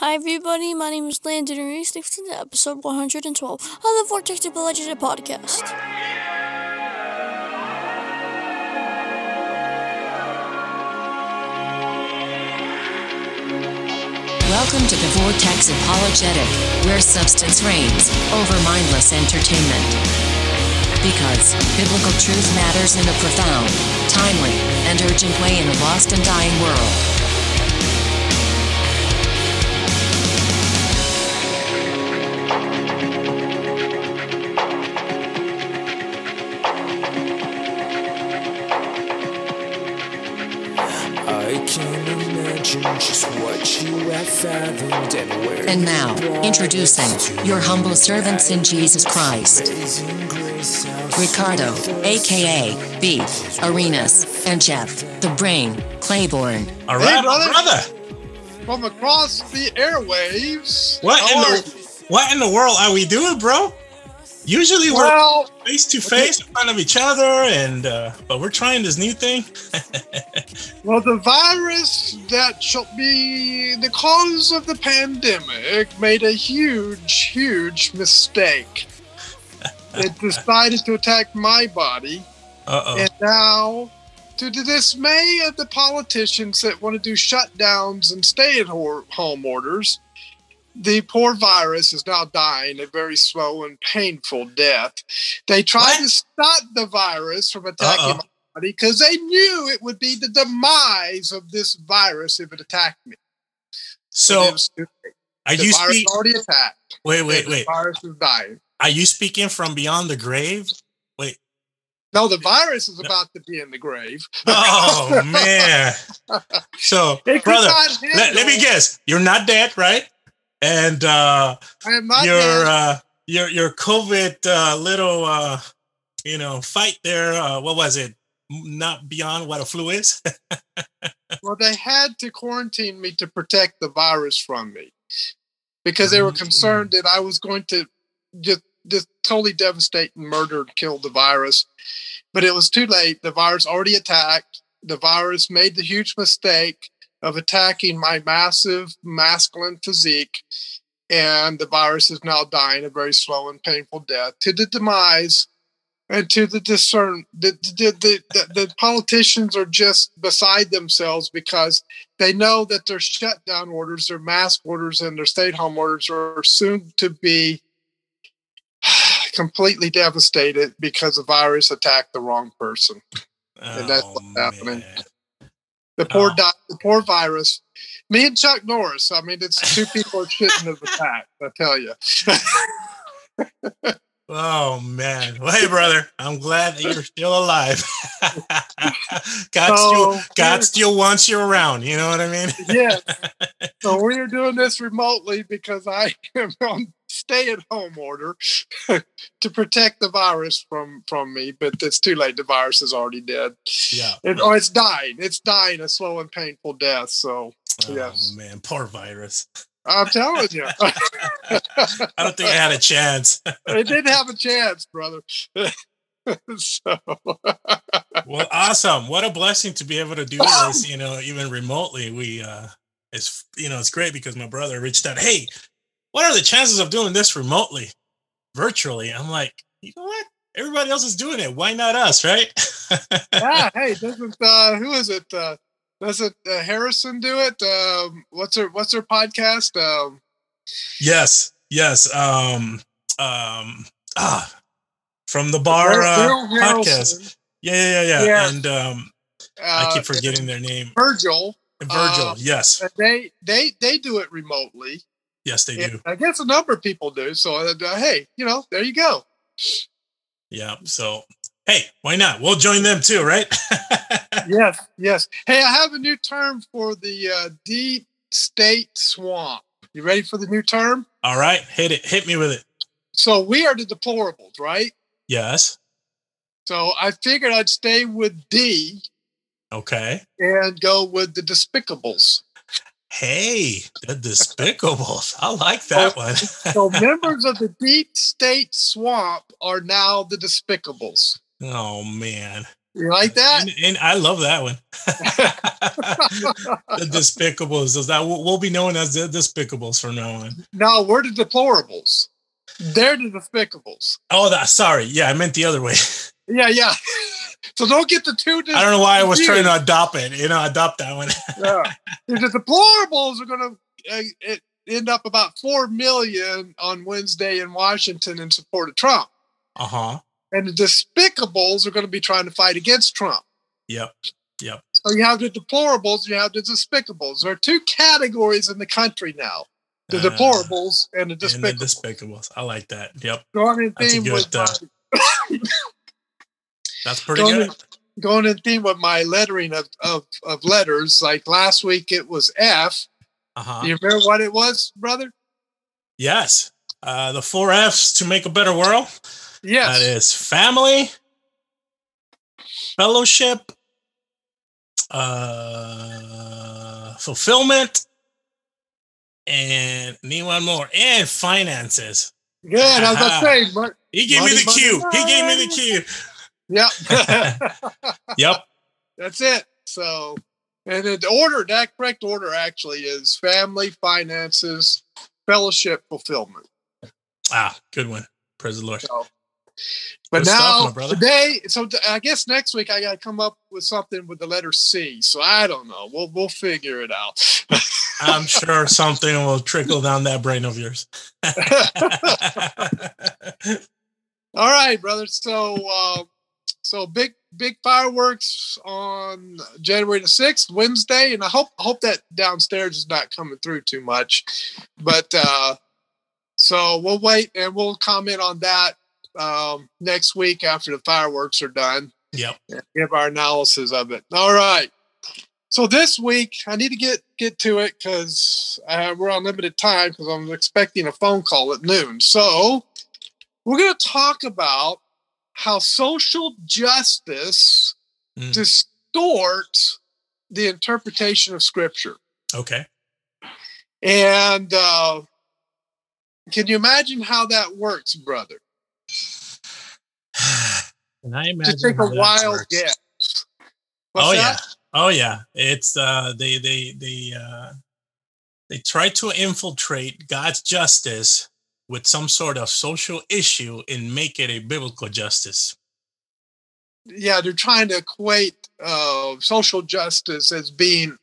Hi everybody, my name is Landon and you're listening to episode 112 of the Vortex Apologetic podcast. Welcome to the Vortex Apologetic, where substance reigns over mindless entertainment. Because biblical truth matters in a profound, timely, and urgent way in a lost and dying world. And where And now, introducing your humble servants in Jesus Christ, Amazing grace, how Ricardo, aka Beef, Arenas, and Jeff, the Brain, Claiborne. All Hey, brother. brother. from across the airwaves. What in the what in the world are we doing, bro? Usually we're well, face to face in front of each other, and uh, but we're trying this new thing. well, the virus that shall be the cause of the pandemic made a huge, huge mistake. It decided to attack my body, Uh oh. and now, to the dismay of the politicians that want to do shutdowns and stay-at-home orders, the poor virus is now dying a very slow and painful death. They tried What? to stop the virus from attacking Uh-oh. my body because they knew it would be the demise of this virus if it attacked me. So it was too late. are the you virus speak? already attacked. Wait, wait, The wait. virus is dying. Are you speaking from beyond the grave? Wait. No, the virus is about to be in the grave. Oh man. So, brother, let, let me guess. You're not dead, right? And uh, your uh, your your COVID uh, little uh, you know fight there. Uh, what was it? Not beyond what a flu is. Well, they had to quarantine me to protect the virus from me because they were concerned that I was going to just, just totally devastate and murder and kill the virus. But it was too late. The virus already attacked. The virus made the huge mistake of attacking my massive masculine physique. And the virus is now dying a very slow and painful death to the demise and to the discern the the, the, the, the politicians are just beside themselves because they know that their shutdown orders, their mask orders, and their stay-at-home orders are soon to be completely devastated because the virus attacked the wrong person. And that's Oh, what's happening. man. The poor Oh. di- the poor virus. Me and Chuck Norris. I mean, it's two people it shouldn't have attacked. I tell you. Oh man. Well, hey brother, I'm glad that you're still alive. God So, still God still wants you around, you know what I mean? yeah. So we are doing this remotely because I am on stay-at-home order to protect the virus from from me. But it's too late. The virus is already dead. Yeah. It, or it's dying. It's dying a slow and painful death. So Oh yes. man, poor virus. I'm telling you, I don't think I had a chance. it didn't have a chance, brother. so Well, awesome. What a blessing to be able to do this, you know, even remotely. We uh it's you know, it's great because my brother reached out, "Hey, what are the chances of doing this remotely, virtually?" I'm like, "You know what? Everybody else is doing it. Why not us, right?" yeah, hey, doesn't uh, who is it? Uh, doesn't uh, Harrison do it? Um, what's her What's her podcast? Um, Yes, yes. Um, um, ah, from the bar uh, podcast. Yeah, yeah, yeah, yeah. And um, uh, I keep forgetting their name. Virgil. Virgil. uh, yes, they they they do it remotely. Yes, they do. I guess a number of people do. So uh, hey, you know, there you go. Yeah. So, hey, why not? We'll join them too, right? yes, yes. Hey, I have a new term for the uh, deep state swamp. You ready for the new term? All right, hit it. Hit me with it. So we are the deplorables, right? Yes. So I figured I'd stay with D Okay. and go with the despicables. Hey, the Despicables. I like that oh, one. So members of the deep state swamp are now the despicables. oh man. You like that? And, and I love that one. the Despicables. Is that we'll be known as the Despicables from now on. No, we're the deplorables. They're the despicables. Oh, that. Sorry. Yeah, I meant the other way. Yeah, yeah. So don't get the two. I don't know why I was trying to adopt it. You know, adopt that one. yeah. The deplorables are going to uh, end up about four million on Wednesday in Washington in support of Trump. Uh huh. And the despicables are going to be trying to fight against Trump. Yep. Yep. So you have the deplorables, you have the despicables. There are two categories in the country now: the Uh, deplorables and the And the despicables. Despicables. I like that. Yep. in That's a good, with uh, That's pretty Going good. going in theme with my lettering of, of, of letters. Like last week, it was F. Uh huh. Do you remember what it was, brother? Yes. Uh, the four F's to make a better world. Yes. That is family, fellowship, uh, fulfillment, and need one more, and finances. Good. I was about to say, but He gave Money, me the money, cue. He gave me the cue. Yeah. Yep. That's it. So, and the order, that correct order actually is family, finances, fellowship, fulfillment. Ah, good one. Praise the Lord. So, but Good now today, so I guess next week I got to come up with something with the letter C. So I don't know. We'll we'll figure it out. I'm sure something will trickle down that brain of yours. All right, brother. So uh, so big big fireworks on January the sixth, Wednesday, and I hope I hope that downstairs is not coming through too much. But uh, so we'll wait and we'll comment on that um, next week after the fireworks are done. yep. give our analysis of it. All right. So this week I need to get get to it because uh, we're on limited time because I'm expecting a phone call at noon. So we're going to talk about how social justice Mm. distorts the interpretation of Scripture. Okay. And uh, can you imagine how that works, brother? Can I imagine? To take a wild works? guess. What's oh that? yeah. Oh yeah. It's uh they they they uh they try to infiltrate God's justice with some sort of social issue and make it a biblical justice. yeah, they're trying to equate uh, social justice as being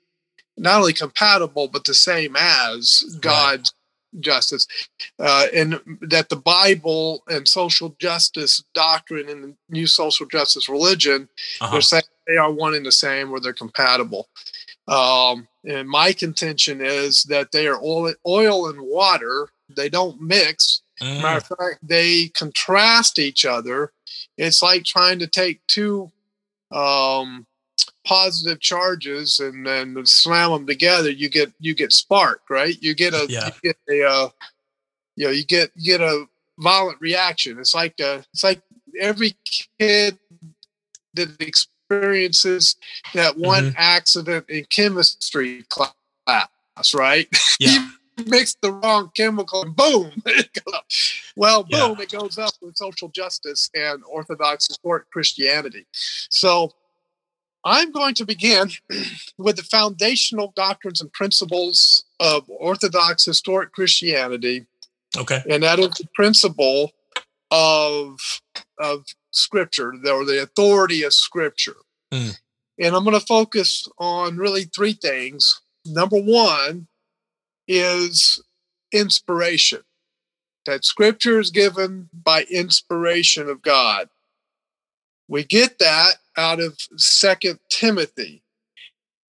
not only compatible but the same as God's justice, uh, and that the Bible and social justice doctrine and the new social justice religion Uh-huh. they're saying they are one and the same or they're compatible. Um, and my contention is that they are oil, oil and water. They don't mix. Mm, Matter of fact, they contrast each other. It's like trying to take two um, positive charges and then slam them together. You get you get spark, right? You get a Yeah. you get a uh, you know you get you get a violent reaction. It's like uh it's like every kid that experiences that one Mm-hmm. accident in chemistry class, right? yeah. Mix the wrong chemical and boom it goes up. well Yeah. boom it goes up with social justice and orthodox historic christianity so i'm going to begin with the foundational doctrines and principles of orthodox historic christianity Okay. and that is the principle of of scripture or the authority of scripture Mm. and i'm going to focus on really three things number one is inspiration. That scripture is given by inspiration of god. We get that out of second timothy.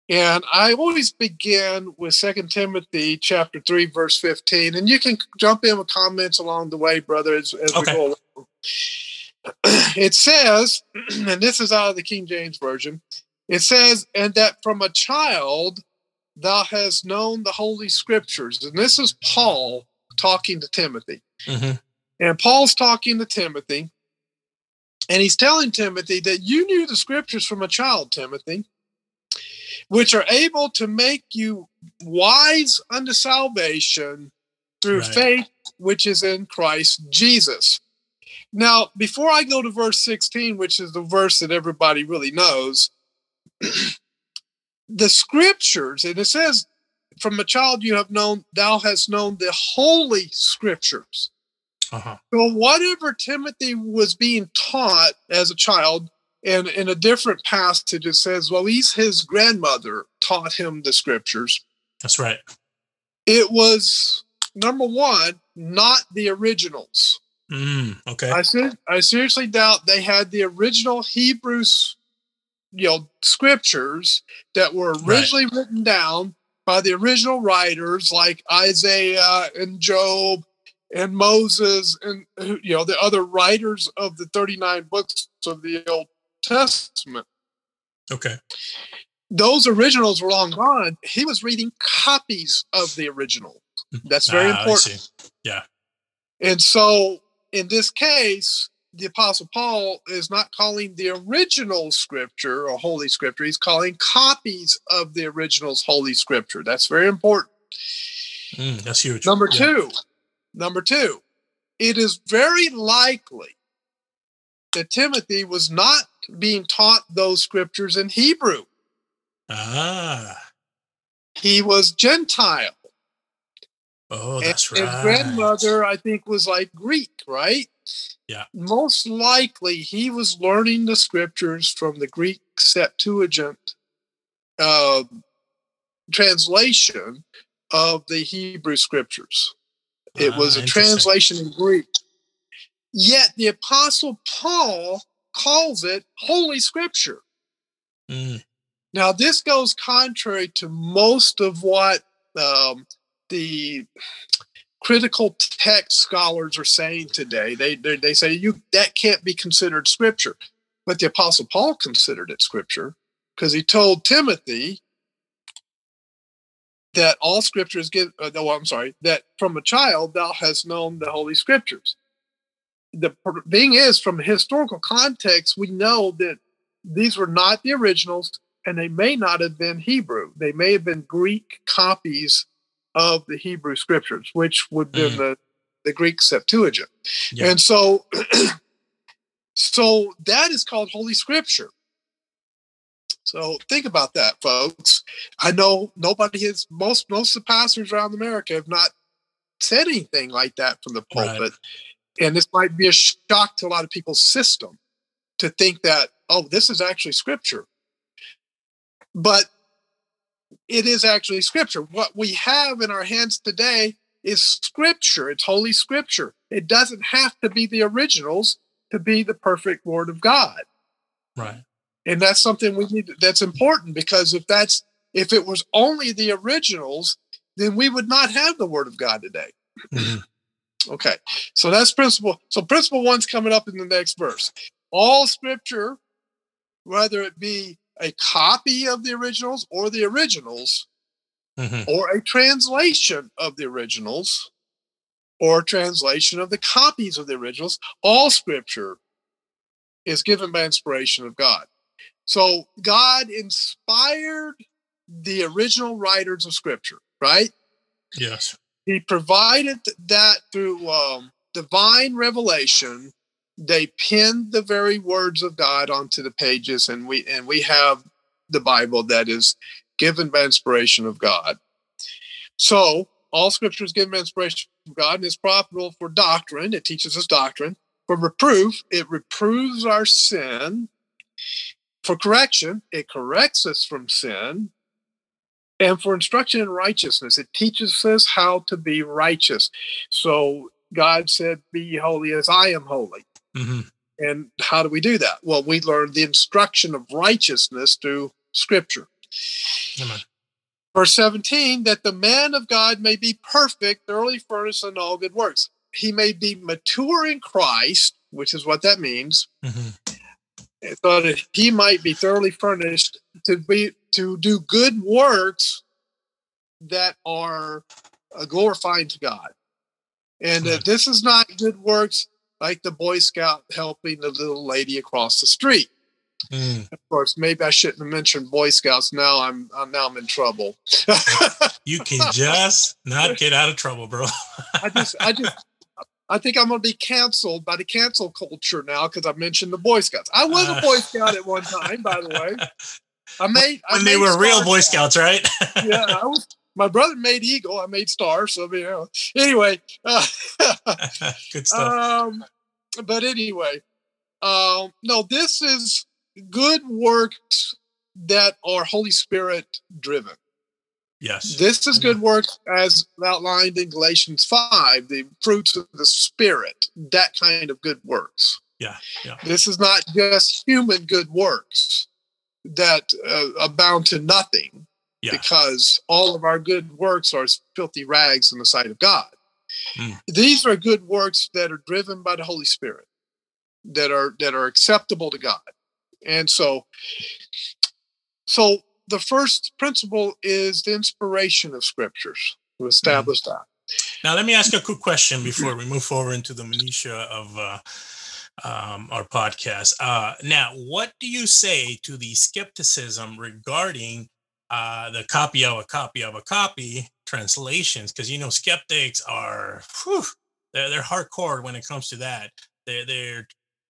And i always begin with second timothy chapter 3 verse 15 and you can jump in with comments along the way brother as, as Okay. we go along. It says and this is out of the king james version it says and that from a child thou hast known the holy scriptures and this is paul talking to timothy hmm and Paul's talking to Timothy, and he's telling Timothy that you knew the scriptures from a child, Timothy, which are able to make you wise unto salvation through Right. faith which is in Christ Jesus. Now, before I go to verse 16, which is the verse that everybody really knows, the scriptures, and it says, From a child you have known, thou hast known the holy scriptures. Uh-huh. So, whatever Timothy was being taught as a child, and in a different passage, it says, Well, he's his grandmother taught him the scriptures. That's right. It was number one, not the originals. Mm, okay. I ser- I seriously doubt they had the original Hebrews, you know, scriptures that were Right. originally written down by the original writers like Isaiah and Job and Moses and you know the other writers of the 39 books of the Old Testament. Okay. Those originals were long gone. He was reading copies of the original. That's very Ah, important. Yeah. And so in this case, the Apostle Paul is not calling the original scripture or holy scripture, he's calling copies of the original's holy scripture. That's very important. Mm, that's huge. Number Yeah. two, number two, it is very likely that Timothy was not being taught those scriptures in Hebrew. Ah. He was Gentile. Oh, And that's right. His grandmother, I think, was like Greek, right? Yeah. Most likely, he was learning the scriptures from the Greek Septuagint uh, translation of the Hebrew scriptures. It was Ah, a translation in Greek. Yet the Apostle Paul calls it Holy Scripture. Mm, Now, this goes contrary to most of what um, the critical text scholars are saying today. They, they they say you that can't be considered scripture, but the Apostle Paul considered it scripture because he told Timothy that all scripture is given. Uh, no, I'm sorry. That from a child thou hast known the holy scriptures. The thing is, from a historical context, we know that these were not the originals and they may not have been Hebrew. They may have been Greek copies of the Hebrew scriptures, which would be Mm. the, the Greek Septuagint. yeah. And so, so that is called Holy Scripture. So think about that, folks. I know nobody has most most of the pastors around America have not said anything like that from the Right. pulpit, and this might be a shock to a lot of people's system to think that oh, this is actually Scripture. But it is actually Scripture. What we have in our hands today is Scripture. It's Holy Scripture. It doesn't have to be the originals to be the perfect Word of God right. and that's something we need that's important because if that's if it was only the originals then we would not have the word of god today Mhm. okay so that's principle so principle one's coming up in the next verse all scripture whether it be a copy of the originals or the originals Mhm. or a translation of the originals or a translation of the copies of the originals all scripture is given by inspiration of god so god inspired the original writers of scripture right Yes. he provided that through um, divine revelation they pinned the very words of god onto the pages and we and we have the bible that is given by inspiration of god. So all scripture is given by inspiration of god and is profitable for doctrine. It teaches us doctrine. For reproof it reproves our sin. For correction it corrects us from sin. And for instruction in righteousness it teaches us how to be righteous. So god said be holy as i am holy hmm and how do we do that? Well we learn the instruction of righteousness through scripture. Amen. verse 17 that the man of god may be perfect thoroughly furnished in all good works. He may be mature in christ which is what that means hmm so that he might be thoroughly furnished to be to do good works that are uh, glorifying to God. And uh, this is not good works like the Boy Scout helping the little lady across the street. Mm. Of course, maybe I shouldn't have mentioned Boy Scouts. Now I'm, I'm now I'm in trouble. You can just not get out of trouble, bro. I just I just I think I'm going to be canceled by the cancel culture now because I mentioned the Boy Scouts. I was a Uh. Boy Scout at one time, by the way. I made I when they were real Boy Scouts. Scouts, right? yeah, I was. My brother made Eagle. I made Star. So you know. Anyway, uh, Good stuff. um, but anyway, um, no, this is good works that are Holy Spirit driven. yes. This is good work as outlined in Galatians 5, the fruits of the Spirit, that kind of good works. Yeah. Yeah. This is not just human good works that uh, abound to nothing Yeah. because all of our good works are as filthy rags in the sight of God. Mm. These are good works that are driven by the Holy Spirit, that are that are acceptable to God. And so so the first principle is the inspiration of scriptures. We established that. Now, let me ask a quick question before we move forward into the minutia of uh, um, our podcast. Uh, now, what do you say to the skepticism regarding uh, the copy of a copy of a copy translations? Because you know, skeptics are whew, they're they're hardcore when it comes to that. They're they're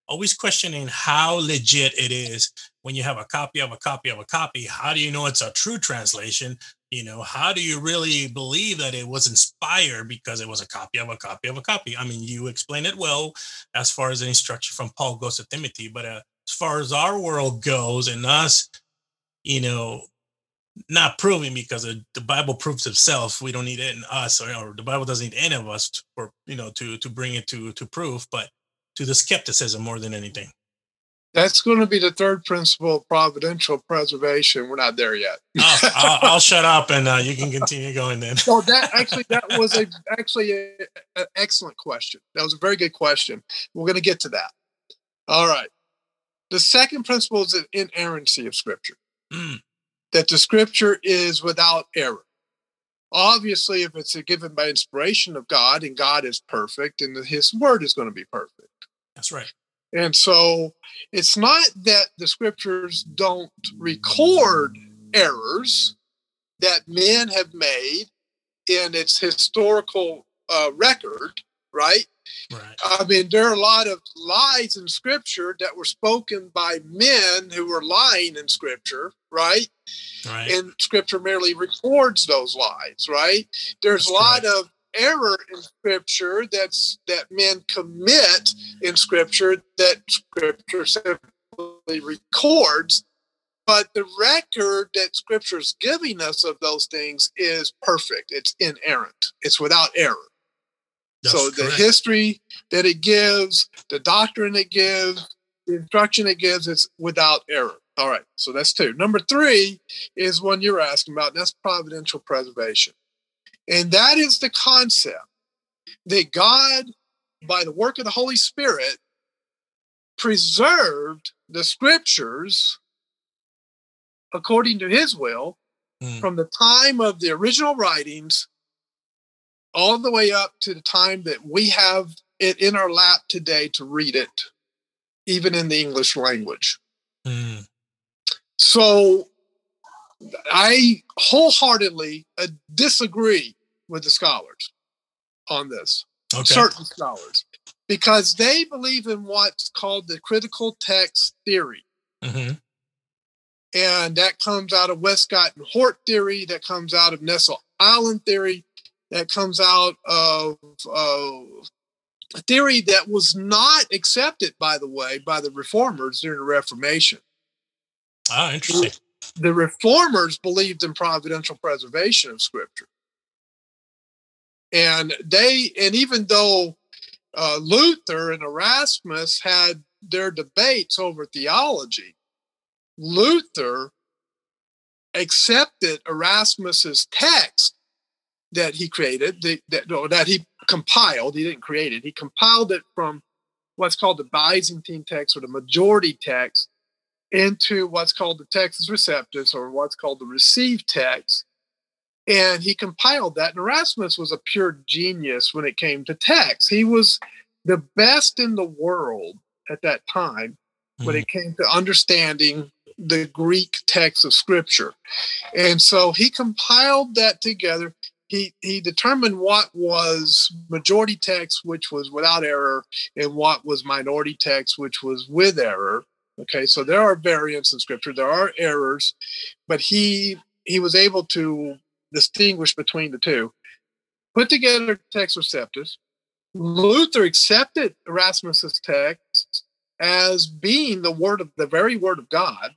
always questioning how legit it is when you have a copy of a copy of a copy. How do you know it's a true translation? you know how do you really believe that it was inspired because it was a copy of a copy of a copy i mean you explain it well as far as the instruction from paul goes to timothy but uh, as far as our world goes and us you know not proving because the bible proves itself we don't need it in us or, or the bible doesn't need any of us to, for you know to to bring it to to proof but to the skepticism more than anything That's going to be the third principle of providential preservation. We're not there yet. oh, I'll, I'll shut up and uh, you can continue going then So that actually that was a actually an excellent question. That was a very good question. We're going to get to that. All right. The second principle is the inerrancy of Scripture. Mm, That the Scripture is without error. Obviously, if it's given by inspiration of God and God is perfect, and His Word is going to be perfect. that's right And so it's not that the scriptures don't record errors that men have made in its historical uh, record, right? right I mean, there are a lot of lies in scripture that were spoken by men who were lying in scripture, right? right And scripture merely records those lies, right? There's That's a lot of error in scripture that's that men commit in scripture that scripture simply records but the record that scripture is giving us of those things is perfect it's inerrant it's without error That's so the history that it gives the doctrine it gives the instruction it gives it's without error. All right so that's two. Number three is one you're asking about and that's providential preservation. And that is the concept that God, by the work of the Holy Spirit, preserved the scriptures according to his will Mm. from the time of the original writings all the way up to the time that we have it in our lap today to read it, even in the English language. Mm, So I wholeheartedly uh, disagree with the scholars on this, okay. certain scholars, because they believe in what's called the critical text theory. hmm And that comes out of Westcott and Hort theory, that comes out of Nestle Aland theory, that comes out of uh, a theory that was not accepted, by the way, by the reformers during the Reformation. Ah, interesting. the reformers believed in providential preservation of scripture and they and even though uh, luther and erasmus had their debates over theology luther accepted erasmus's text that he created the, that, no, that he compiled he didn't create it he compiled it from what's called the byzantine text or the majority text into what's called the Textus Receptus or what's called the received text. And he compiled that. And Erasmus was a pure genius when it came to text. He was the best in the world at that time when it mm-hmm. came to understanding the Greek text of Scripture. And so he compiled that together. He he determined what was majority text, which was without error, and what was minority text, which was with error. Okay, so there are variants in scripture, there are errors, but he he was able to distinguish between the two. Put together Textus Receptus. Luther accepted Erasmus's text as being the word of the very word of God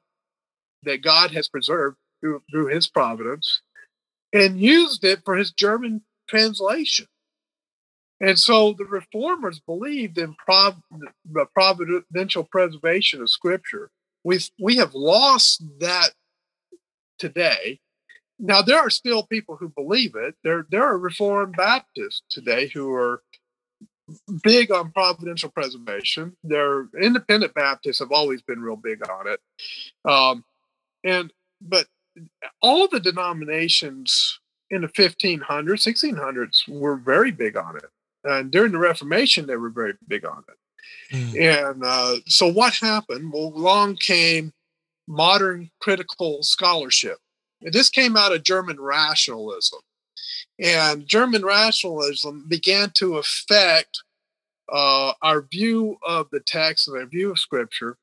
that God has preserved through, through his providence and used it for his German translation. And so the reformers believed in prov- the providential preservation of scripture. We've, we have lost that today. Now, there are still people who believe it. There, there are Reformed Baptists today who are big on providential preservation. Their independent Baptists have always been real big on it. Um, and, but all the denominations in the 1500s, 1600s were very big on it. And during the Reformation, they were very big on it. Mm. And uh, so what happened? Well, along came modern critical scholarship. And this came out of German rationalism. And German rationalism began to affect uh, our view of the text and our view of scripture.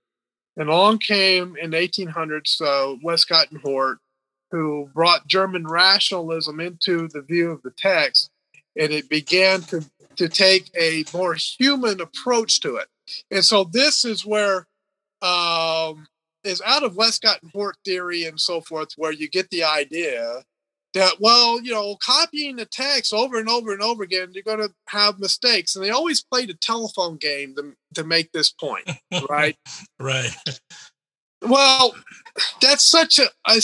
And along came in the 1800s uh, Westcott and Hort, who brought German rationalism into the view of the text, and it began to, to take a more human approach to it. And so this is where um, is out of Westcott and Hort theory and so forth, where you get the idea that well you know copying the text over and over and over again you're going to have mistakes and they always played a telephone game to, to make this point right? Right. Well that's such a, a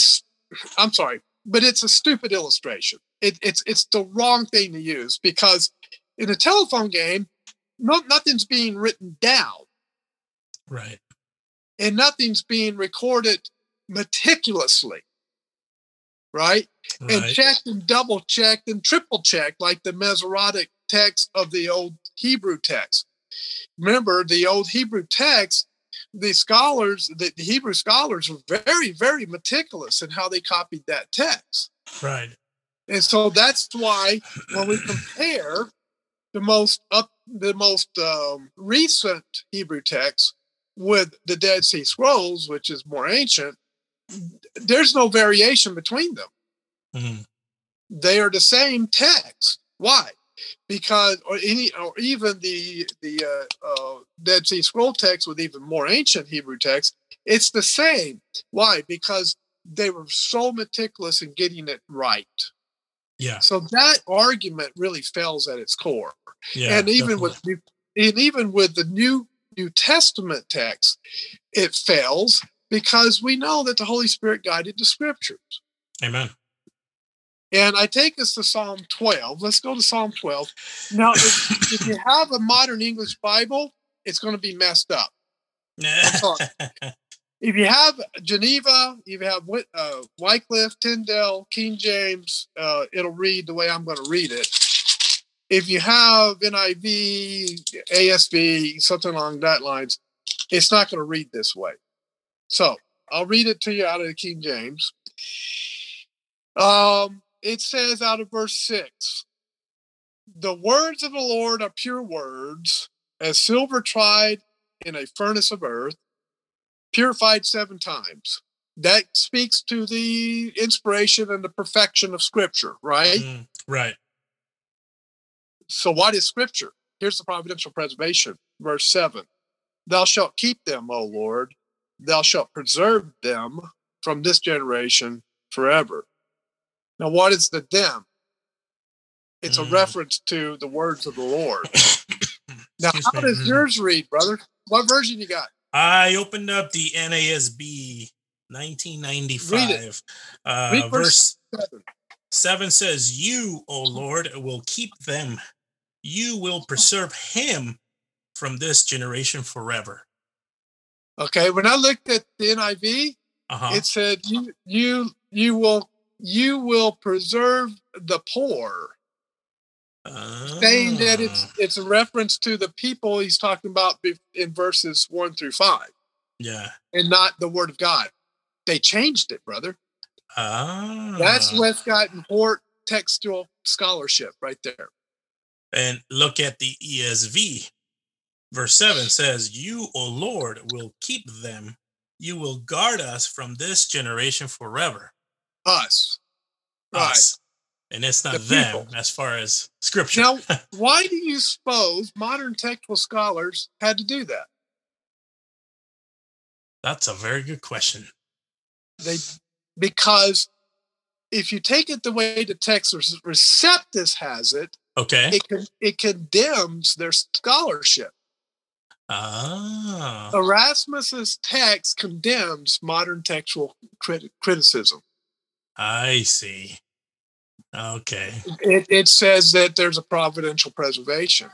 i'm sorry but it's a stupid illustration. It, it's it's the wrong thing to use because in a telephone game no, nothing's being written down. Right. And nothing's being recorded meticulously right? right? And checked and double checked and triple checked, like the Masoretic text of the old Hebrew text. Remember, the old Hebrew text, the scholars, the, the Hebrew scholars were very, very meticulous in how they copied that text. Right. And so that's why when we compare the most up the most um, recent Hebrew text with the Dead Sea Scrolls, which is more ancient, there's no variation between them. Mm-hmm. They are the same text. Why? Because, or any, or even the the uh, uh, Dead Sea Scroll text with even more ancient Hebrew text, it's the same. Why? Because they were so meticulous in getting it right. Yeah. So that argument really fails at its core. Yeah, and even definitely. with and even with the new New Testament text, it fails because we know that the Holy Spirit guided the scriptures. Amen. And I take us to Psalm 12. Let's go to Psalm 12. Now, if, if you have a modern English Bible, it's going to be messed up. if you have Geneva, you have uh, Wycliffe, Tyndale, King James, uh, it'll read the way I'm going to read it. If you have NIV, ASV, something along that lines, it's not going to read this way. So I'll read it to you out of the King James. Um, it says out of verse 6 The words of the Lord are pure words, as silver tried in a furnace of earth, purified seven times. That speaks to the inspiration and the perfection of Scripture, right? Mm, right. So, what is Scripture? Here's the providential preservation, verse 7 Thou shalt keep them, O Lord, thou shalt preserve them from this generation forever. Now, what is the them? It's mm. a reference to the words of the Lord. now, Excuse how me. does mm-hmm. yours read, brother? What version you got? I opened up the NASB 1995. Uh, read verse seven. 7 says, You, O Lord, will keep them. You will preserve him from this generation forever. Okay, when I looked at the NIV, uh-huh. it said you you you will you will preserve the poor. Uh, saying that it's ah. it's a reference to the people he's talking about in verses one through five. Yeah. And not the word of God. They changed it, brother. Ah. That's Westcott and Hort textual scholarship right there. And look at the ESV. Verse 7 says, You, O Lord, will keep them. You will guard us from this generation forever. Us. Right. Us. And it's not The them people. as far as scripture. Now, why do you suppose modern textual scholars had to do that? That's a very good question. They because if you take it the way the textus receptus has it, Okay. it con- it condemns their scholarship. Ah. Erasmus's text condemns modern textual crit- criticism. I see. Okay. It, it says that there's a providential preservation.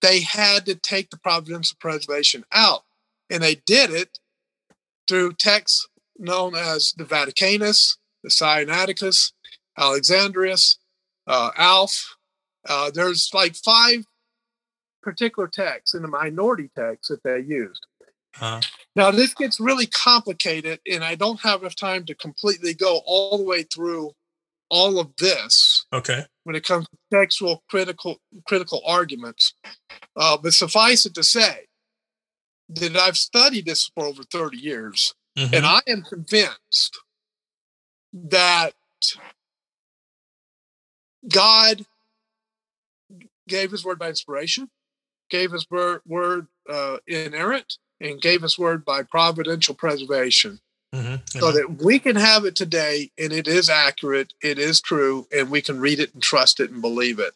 They had to take the providential preservation out, and they did it through texts known as the Vaticanus, the Sinaiticus, Alexandrinus, uh, Alf. Uh, there's like five particular text and the minority text that they used. Uh, Now, this gets really complicated, and I don't have enough time to completely go all the way through all of this okay. when it comes to textual critical critical arguments. Uh, but suffice it to say that I've studied this for over 30 years, Mhm. and I am convinced that God gave his word by inspiration, gave his word, word uh, inerrant, and gave his word by providential preservation Mhm. so that we can have it today and it is accurate, it is true, and we can read it and trust it and believe it.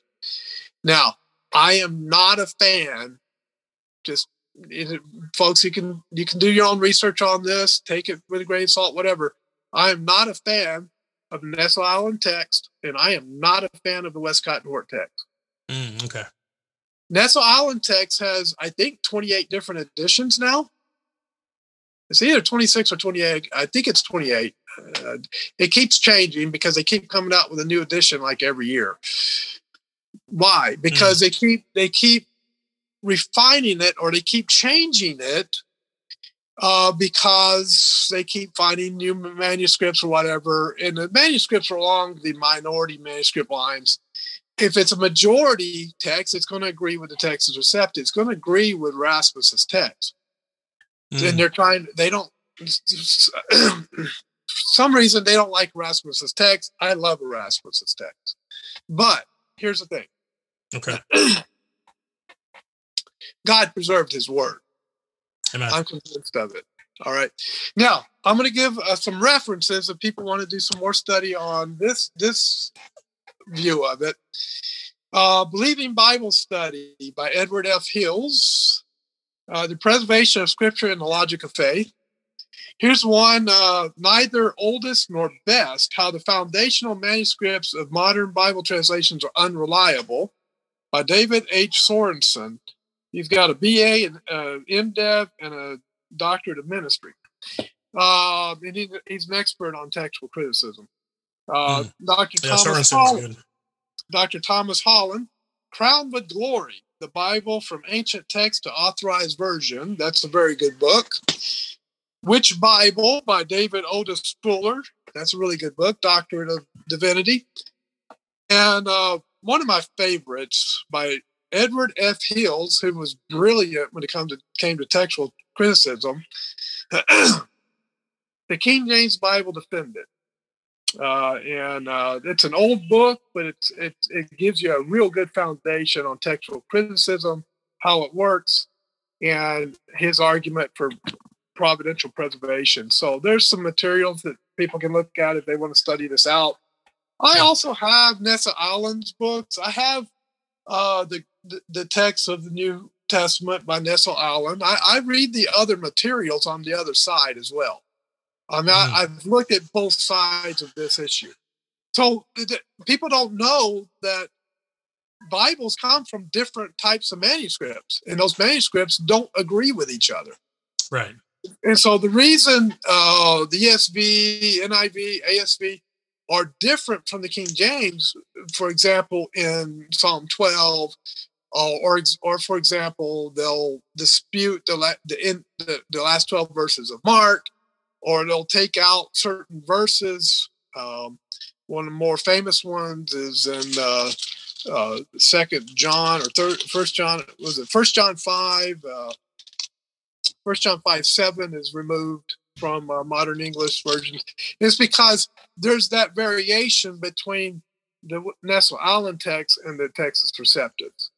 Now, I am not a fan. Just it, folks, you can you can do your own research on this, take it with a grain of salt, whatever. I am not a fan of Nestle Aland text, and I am not a fan of the Westcott and Hort text. Mm, okay. Nestle Aland text has, I think, 28 different editions now. It's either 26 or 28. I think it's 28. Uh, it keeps changing because they keep coming out with a new edition like every year. Why? Because they keep they keep refining it or they keep changing it uh, because they keep finding new manuscripts or whatever. And the manuscripts are along the minority manuscript lines if it's a majority text, it's going to agree with the Textus Receptus. It's going to agree with Erasmus's text. Mm, And they're trying, they don't, for some reason, they don't like Erasmus's text. I love Erasmus's text. But here's the thing okay. God preserved his word. Amen. I'm convinced of it. All right. Now, I'm going to give uh, some references if people want to do some more study on this this view of it. Uh, Believing Bible Study by Edward F. Hills. Uh, the Preservation of Scripture and the Logic of Faith. Here's one uh, Neither Oldest Nor Best How the Foundational Manuscripts of Modern Bible Translations Are Unreliable by David H. Sorenson. He's got a BA in uh, MDiv and a doctorate of ministry. Uh, and he, he's an expert on textual criticism. Uh, Dr. Yeah, Thomas Holland, good. Dr. Thomas Holland, Crowned with Glory, the Bible from Ancient Text to Authorized Version. That's a very good book. Which Bible by David Otis Fuller. That's a really good book, Doctorate of Divinity. And uh, one of my favorites by Edward F. Hills, who was brilliant when it come to, came to textual criticism. the King James Bible Defended. Uh, and uh, it's an old book, but it's, it, it gives you a real good foundation on textual criticism, how it works, and his argument for providential preservation. So there's some materials that people can look at if they want to study this out. I also have Nestle Aland's books. I have uh, the, the the text of the New Testament by Nestle Aland. I, I read the other materials on the other side as well. I mean, Mm. I, I've looked at both sides of this issue. So th- people don't know that Bibles come from different types of manuscripts, and those manuscripts don't agree with each other. Right. And so the reason uh, the ESV, NIV, ASV are different from the King James, for example, in Psalm 12, uh, or or for example, they'll dispute the, la- the, in, the the last 12 verses of Mark, or they'll take out certain verses. Um, one of the more famous ones is in uh, uh, Second John or third First John. Was it First John five? Uh, First John five seven is removed from uh, modern English version. It's because there's that variation between the Nestle Aland text and the Textus Receptus.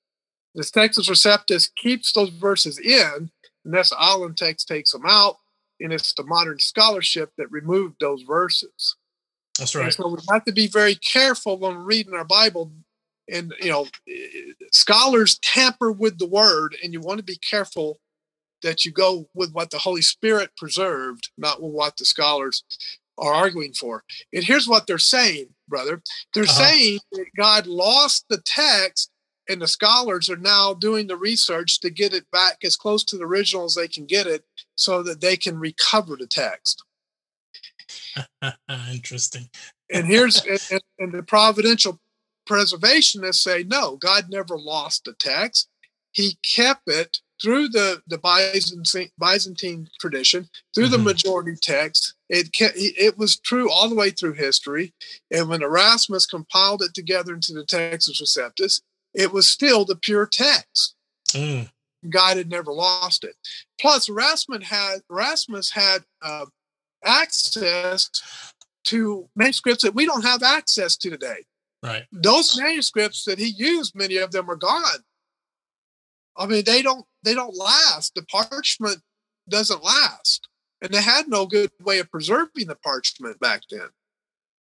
This Textus Receptus keeps those verses in, the Nestle Aland text takes them out, and it's the modern scholarship that removed those verses. That's And right. so we have to be very careful when reading our Bible. And, you know, scholars tamper with the word, and you want to be careful that you go with what the Holy Spirit preserved, not with what the scholars are arguing for. And here's what they're saying, brother. They're Uh-huh. saying that God lost the text, and the scholars are now doing the research to get it back as close to the original as they can get it so that they can recover the text. Interesting. and here's and, and- the providential preservationists say no god never lost the text he kept it through the the byzantine, byzantine tradition through the Mhm. majority text it ca- it was true all the way through history and when erasmus compiled it together into the textus receptus it was still the pure text Mm, God had never lost it. Plus, Erasmus had Erasmus had uh, access to manuscripts that we don't have access to today. right. Those manuscripts that he used, many of them are gone. I mean, they don't they don't last. The parchment doesn't last, and they had no good way of preserving the parchment back then.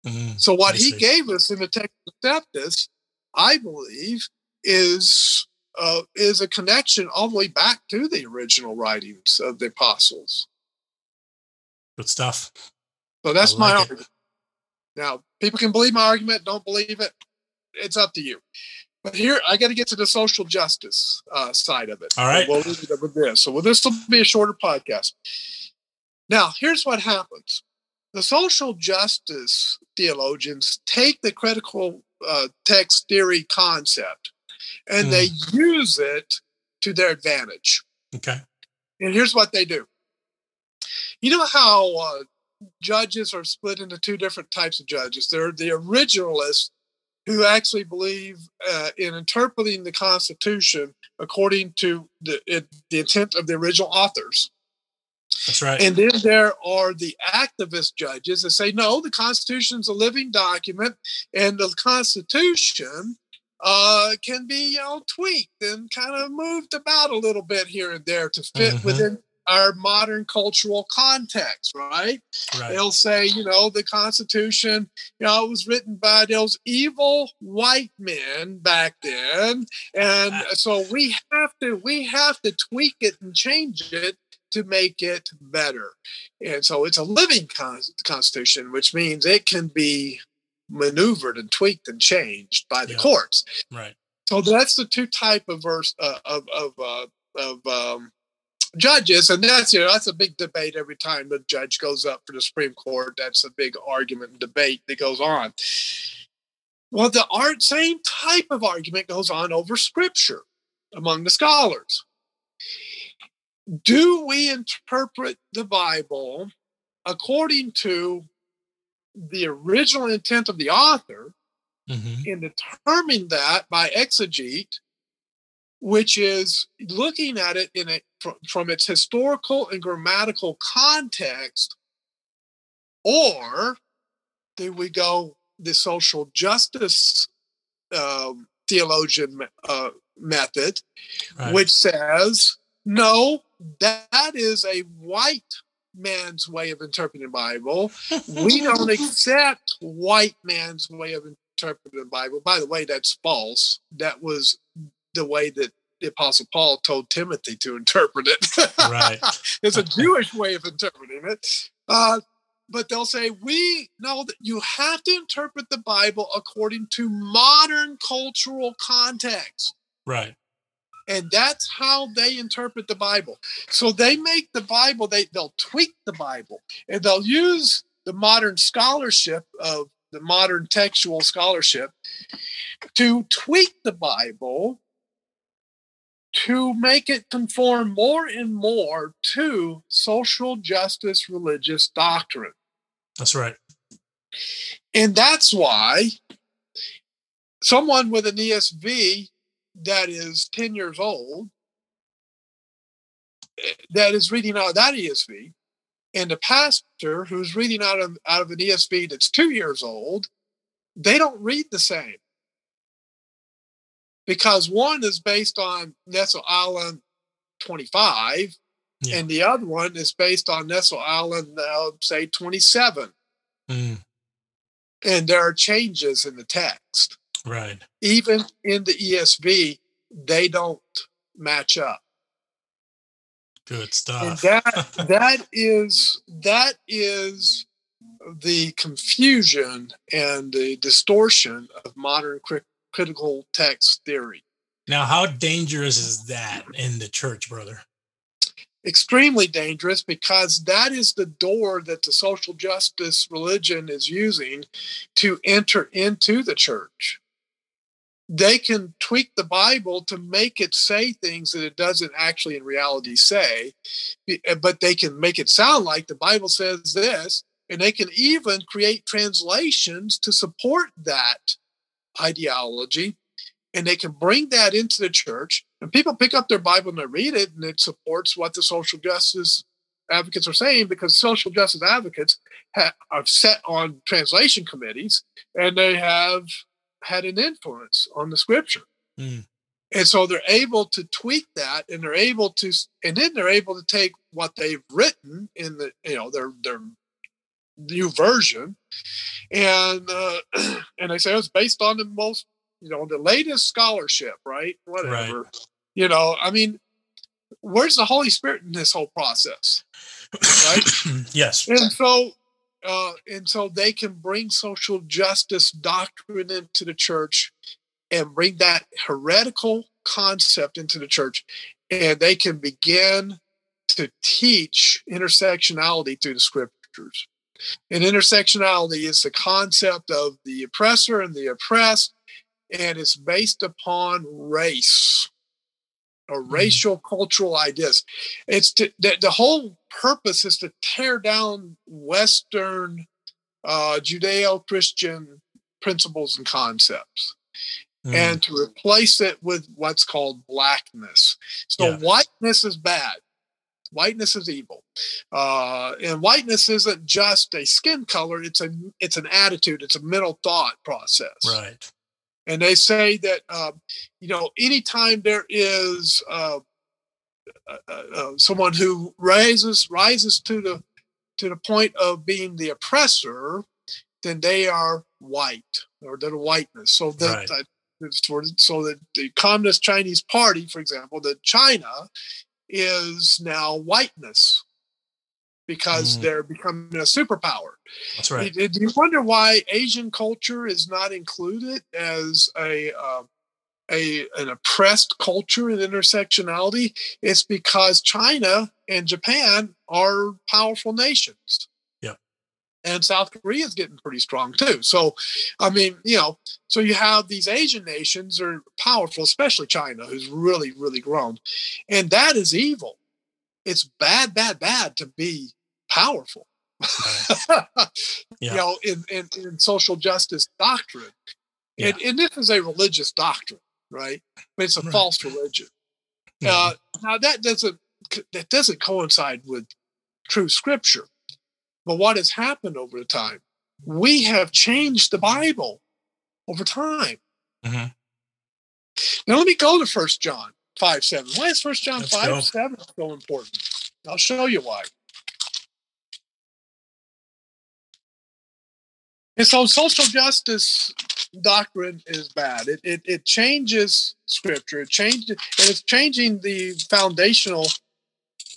Mm, So what he gave us in the Textus Receptus, I believe, is uh, is a connection all the way back to the original writings of the apostles. Good stuff. So that's I my it. argument. Now, people can believe my argument, don't believe it. It's up to you. But here, I got to get to the social justice uh, side of it. All right. We'll leave it with this. So, well, this will be a shorter podcast. Now, here's what happens the social justice theologians take the critical uh, text theory concept and they use it to their advantage. Okay. And here's what they do. You know how uh, judges are split into two different types of judges. They're the originalists who actually believe uh, in interpreting the Constitution according to the, it, the intent of the original authors. That's right. And then there are the activist judges that say, no, the Constitution's a living document, and the Constitution uh, can be, you know, tweaked and kind of moved about a little bit here and there to fit Mhm. within our modern cultural context, right? right. They'll say, you know, the Constitution, you know, it was written by those evil white men back then, and so we have to we have to tweak it and change it to make it better. And so it's a living con- Constitution, which means it can be maneuvered and tweaked and changed by the Yeah. courts. Right. So that's the two type of verse uh, of of uh, of um, judges, and that's you know that's a big debate every time the judge goes up for the Supreme Court. That's a big argument and debate that goes on. Well, the art same type of argument goes on over Scripture among the scholars. Do we interpret the Bible according to the original intent of the author? hmm and determine that by exegete, which is looking at it in a from, from its historical and grammatical context, or do we go the social justice um, theologian uh, method, Right. which says no, that is a white man's way of interpreting the Bible. We don't accept white man's way of interpreting the Bible. By the way, that's false. That was the way that the Apostle Paul told Timothy to interpret it. right. it's a Jewish way of interpreting it. Uh, but they'll say, we know that you have to interpret the Bible according to modern cultural context. Right. And that's how they interpret the Bible. So they make the Bible, they, they'll tweak the Bible and they'll use the modern scholarship of the modern textual scholarship to tweak the Bible to make it conform more and more to social justice religious doctrine. That's right. And that's why someone with an ESV that is 10 years old eh, that is reading out of that ESV and a pastor who's reading out of out of an ESV that's 2 years old they don't read the same. Because one is based on Nestle Aland 25 Yeah. and the other one is based on Nestle Aland uh, say 27 Mm, and there are changes in the text right. even in the ESV, they don't match up. Good And stuff. that that is that is the confusion and the distortion of modern cri- critical text theory. now, how dangerous is that in the church, brother? Extremely dangerous because that is the door that the social justice religion is using to enter into the church. They can tweak the Bible to make it say things that it doesn't actually in reality say, eh, but they can make it sound like the Bible says this, and they can even create translations to support that ideology and they can bring that into the church and people pick up their bible and they read it and it supports what the social justice advocates are saying because social justice advocates are set on translation committees and they have had an influence on the scripture Mm. and so they're able to tweak that and they're able to and then they're able to take what they've written in the you know their their new version and uh, and they say it's based on the most you know the latest scholarship right whatever you know i mean where's the holy spirit in this whole process Right? yes. and so uh, and so they can bring social justice doctrine into the church and bring that heretical concept into the church. And they can begin to teach intersectionality through the scriptures. And intersectionality is the concept of the oppressor and the oppressed and it's based upon race or racial cultural ideas. It's to, the, the whole purpose is to tear down western uh, judeo-christian principles and concepts Mm, and to replace it with what's called blackness. So Yeah. whiteness is bad. Whiteness is evil. Uh, and whiteness isn't just a skin color it's a it's an attitude it's a mental thought process. Right. and they say that uh, you know anytime there is uh, uh, uh, someone who rises rises to the to the point of being the oppressor then they are white or they're whiteness so that Right. that- so that the communist chinese party for example that china is now whiteness because Mm. they're becoming a superpower That's right. do do you wonder why Asian culture is not included as a uh, a an oppressed culture and intersectionality? It's because China and Japan are powerful nations. Yeah. And South Korea is getting pretty strong too. So, I mean, you know, so you have these Asian nations are powerful, especially China, who's really, really grown, and that is evil. It's bad, bad, bad to be powerful. Yeah. you know, in, in, in social justice doctrine. And, and this is a religious doctrine, right? But it's a Right. false religion. Yeah. Uh, now that doesn't that doesn't coincide with true scripture. But what has happened over the time? We have changed the Bible over time. Mhm. Now let me go to First John five seven. Why is First John Let's five go. seven so important? I'll show you why. And so social justice doctrine is bad. It, it, it changes scripture. It changes, and it's changing the foundational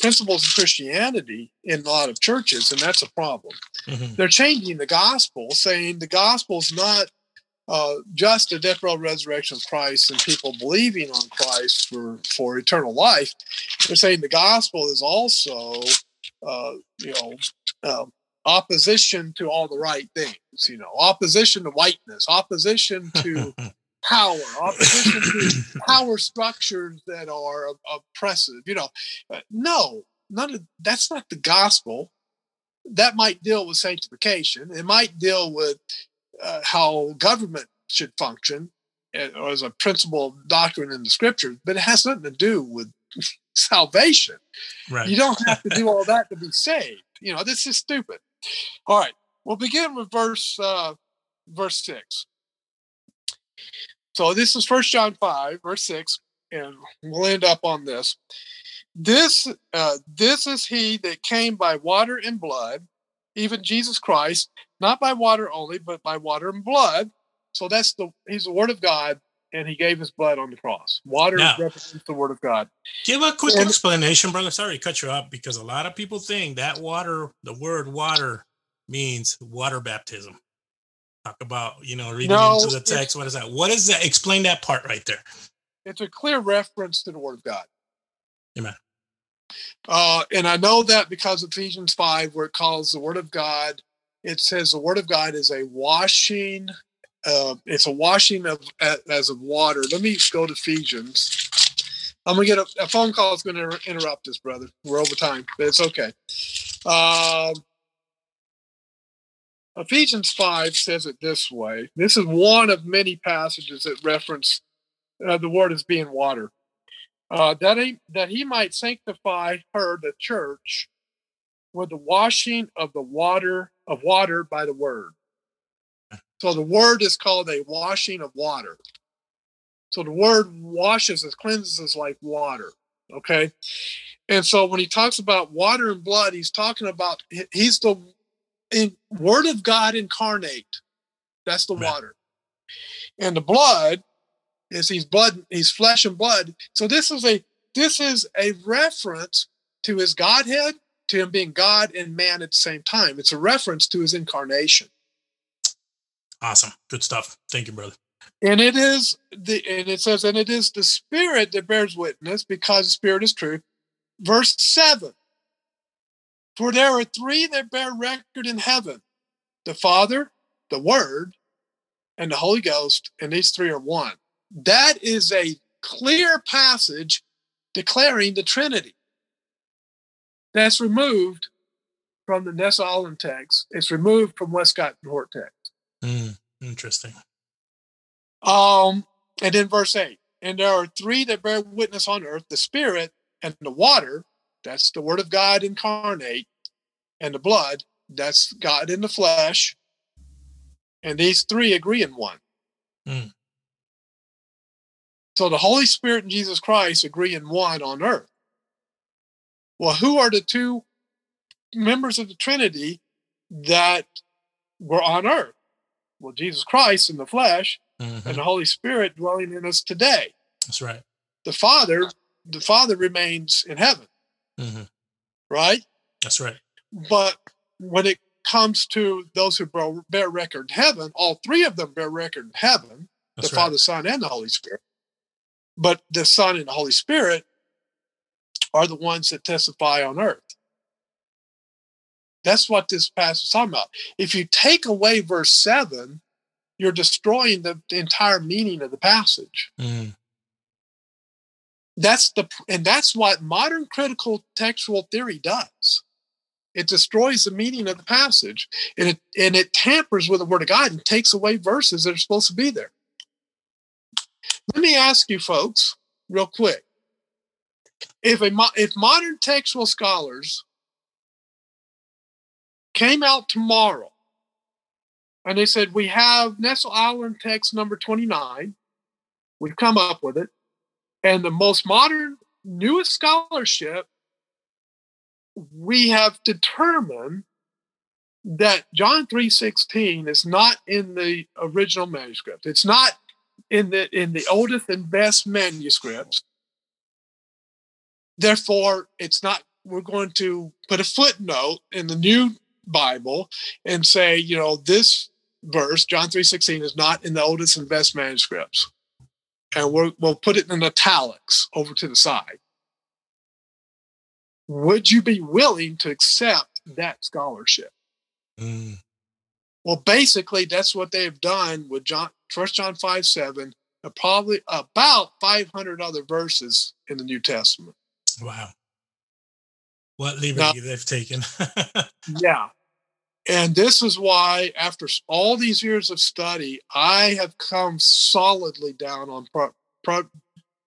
principles of Christianity in a lot of churches, and that's a problem. Mhm. They're changing the gospel, saying the gospel is not uh, just a death, burial, resurrection of Christ and people believing on Christ for, for eternal life. They're saying the gospel is also, uh, you know, um, opposition to all the right things. You know, opposition to whiteness, opposition to power, opposition to power structures that are oppressive. You know, Uh, no, none of that's not the gospel. That might deal with sanctification. It might deal with uh, how government should function uh, as a principle doctrine in the scriptures, but it has nothing to do with salvation. Right. You don't have to do all that to be saved. You know, this is stupid. All right, we'll begin with verse uh, verse six. So this is First John five, verse six, and we'll end up on this. This uh, this is he that came by water and blood, even Jesus Christ, not by water only, but by water and blood. So that's the he's the Word of God, and he gave his blood on the cross. Water Now- represents the Word of God. Give a quick And- explanation, brother. Sorry to cut you off because a lot of people think that water, the word water, means water baptism. Talk about, you know, reading No, into the text. What is that? What is that? Explain that part right there. It's a clear reference to the Word of God. Amen. Uh, and I know that because Ephesians 5, where it calls the Word of God, it says the Word of God is a washing, uh, it's a washing of as of water. Let me go to Ephesians. I'm gonna get a, a phone call. going to interrupt us, brother. We're over time, but it's okay. Um, Ephesians 5 says it this way. This is one of many passages that reference uh, the word as being water uh, that he that he might sanctify her, the church, with the washing of the water of water by the word. So the word is called a washing of water. So the word washes us, cleanses us like water. Okay. And so when he talks about water and blood, he's talking about he's the in, word of God incarnate. That's the water. And the blood is he's blood, he's flesh and blood. So this is a this is a reference to his Godhead, to him being God and man at the same time. It's a reference to his incarnation. Awesome. Good stuff. Thank you, brother. And it is the and it says, and it is the spirit that bears witness because the spirit is true. Verse seven. For there are three that bear record in heaven the Father, the Word, and the Holy Ghost, and these three are one. That is a clear passage declaring the Trinity. That's removed from the Nestle Aland text. It's removed from Westcott and Hort text. Mm, interesting. Um, and then verse 8, and there are three that bear witness on earth the spirit and the water, that's the word of God incarnate, and the blood, that's God in the flesh. And these three agree in one. Hmm. So the Holy Spirit and Jesus Christ agree in one on earth. Well, who are the two members of the Trinity that were on earth? Well, Jesus Christ in the flesh Mhm. and the Holy Spirit dwelling in us today. That's right. The Father, the Father remains in heaven, hmm right? That's right. But when it comes to those who bear- bear record in heaven, all three of them bear record in heaven That's the right. Father, Son, and the Holy Spirit. But the Son and the Holy Spirit are the ones that testify on earth. That's what this passage is talking about. If you take away verse 7, you're destroying the, the entire meaning of the passage. Mm, That's the and that's what modern critical textual theory does. It destroys the meaning of the passage and it and it tampers with the word of God and takes away verses that are supposed to be there. Let me ask you folks real quick. If a if modern textual scholars came out tomorrow. And they said we have Nestle Aland text number 29, we've come up with it, and the most modern newest scholarship we have determined that john 3.16 is not in the original manuscript. It's not in the in the oldest and best manuscripts. Therefore it's not we're going to put a footnote in the new bible and say you know this verse john 3.16 is not in the oldest and best manuscripts and we'll, we'll put it in italics over to the side. Would you be willing to accept that scholarship? mm, Well, basically, that's what they've done with John, First John 5 7, and probably about 500 other verses in the New Testament. wow. What liberty they've taken. Yeah. And this is why, after all these years of study, I have come solidly down on pro- pro-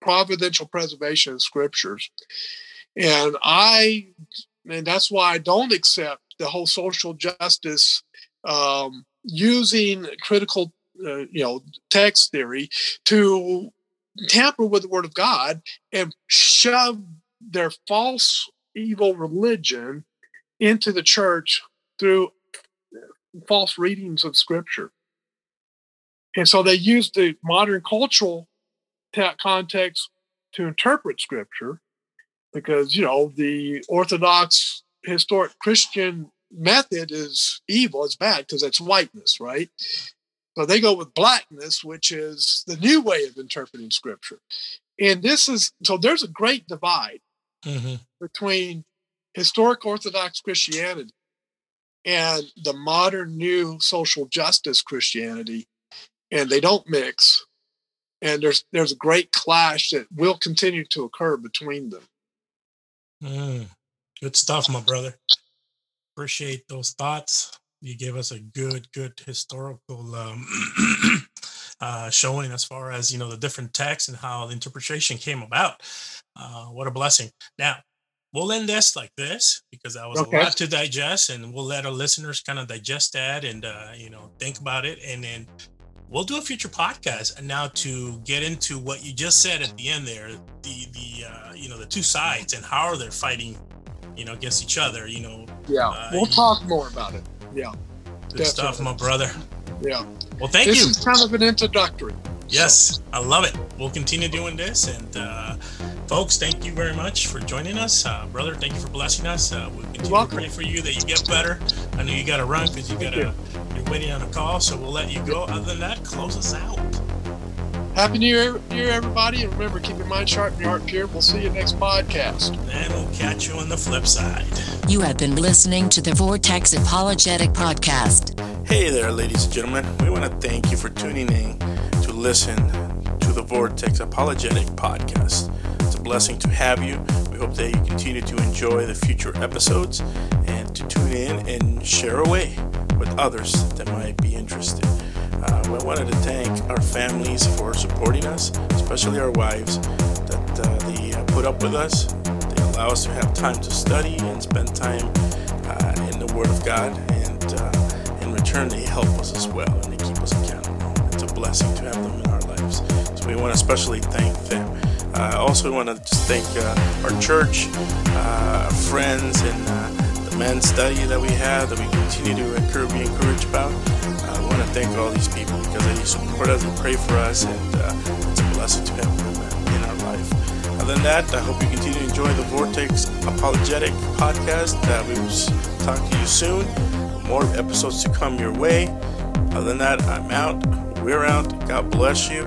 providential preservation of scriptures. And I, and that's why I don't accept the whole social justice um, using critical, uh, you know, text theory to tamper with the Word of God and shove their false, evil religion into the church through false readings of Scripture. And so they use the modern cultural context to interpret Scripture because, you know, the Orthodox historic Christian method is evil, it's bad because it's whiteness, right? So they go with blackness, which is the new way of interpreting scripture. And this is so there's a great divide mm-hmm. between historic Orthodox Christianity and the modern new social justice Christianity, and they don't mix. And there's there's a great clash that will continue to occur between them. Mm, good stuff, my brother. Appreciate those thoughts. You gave us a good, good historical um, uh, showing as far as you know the different texts and how the interpretation came about. Uh, what a blessing! Now we'll end this like this because that was okay. a lot to digest, and we'll let our listeners kind of digest that and uh, you know think about it, and then we'll do a future podcast. And now to get into what you just said at the end there, the the uh, you know the two sides and how are they're fighting, you know, against each other. You know, yeah, uh, we'll talk more about it. Yeah, good definitely. stuff, my brother. Yeah. Well, thank this you. This is kind of an introductory. Yes, I love it. We'll continue doing this. And uh, folks, thank you very much for joining us. Uh, brother, thank you for blessing us. Uh, we'll continue to pray for you that you get better. I know you got to run because you got to, you're waiting on a call. So we'll let you go. Other than that, close us out. Happy New Year, Year, everybody. And remember, keep your mind sharp and your heart pure. We'll see you next podcast. And we'll catch you on the flip side. You have been listening to the Vortex Apologetic Podcast. Hey there, ladies and gentlemen. We want to thank you for tuning in to listen to the Vortex Apologetic Podcast. It's a blessing to have you. We hope that you continue to enjoy the future episodes and to tune in and share away with others that might be interested. Uh, we wanted to thank our families for supporting us, especially our wives, that uh, they uh, put up with us. They allow us to have time to study and spend time uh, in the Word of God. And uh, in return, they help us as well and they keep us accountable. Blessing to have them in our lives. So we want to especially thank them. Uh, also want to just thank our church, friends, and the men's study that we have that we continue to encourage, be encouraged about I want to thank all these people because they support us and pray for us, and uh, it's a blessing to have them in our life. Other than that, I hope you continue to enjoy the Vortex Apologetic podcast. Uh, we will talk to you soon. More episodes to come your way. Other than that, I'm out. We're out. God bless you.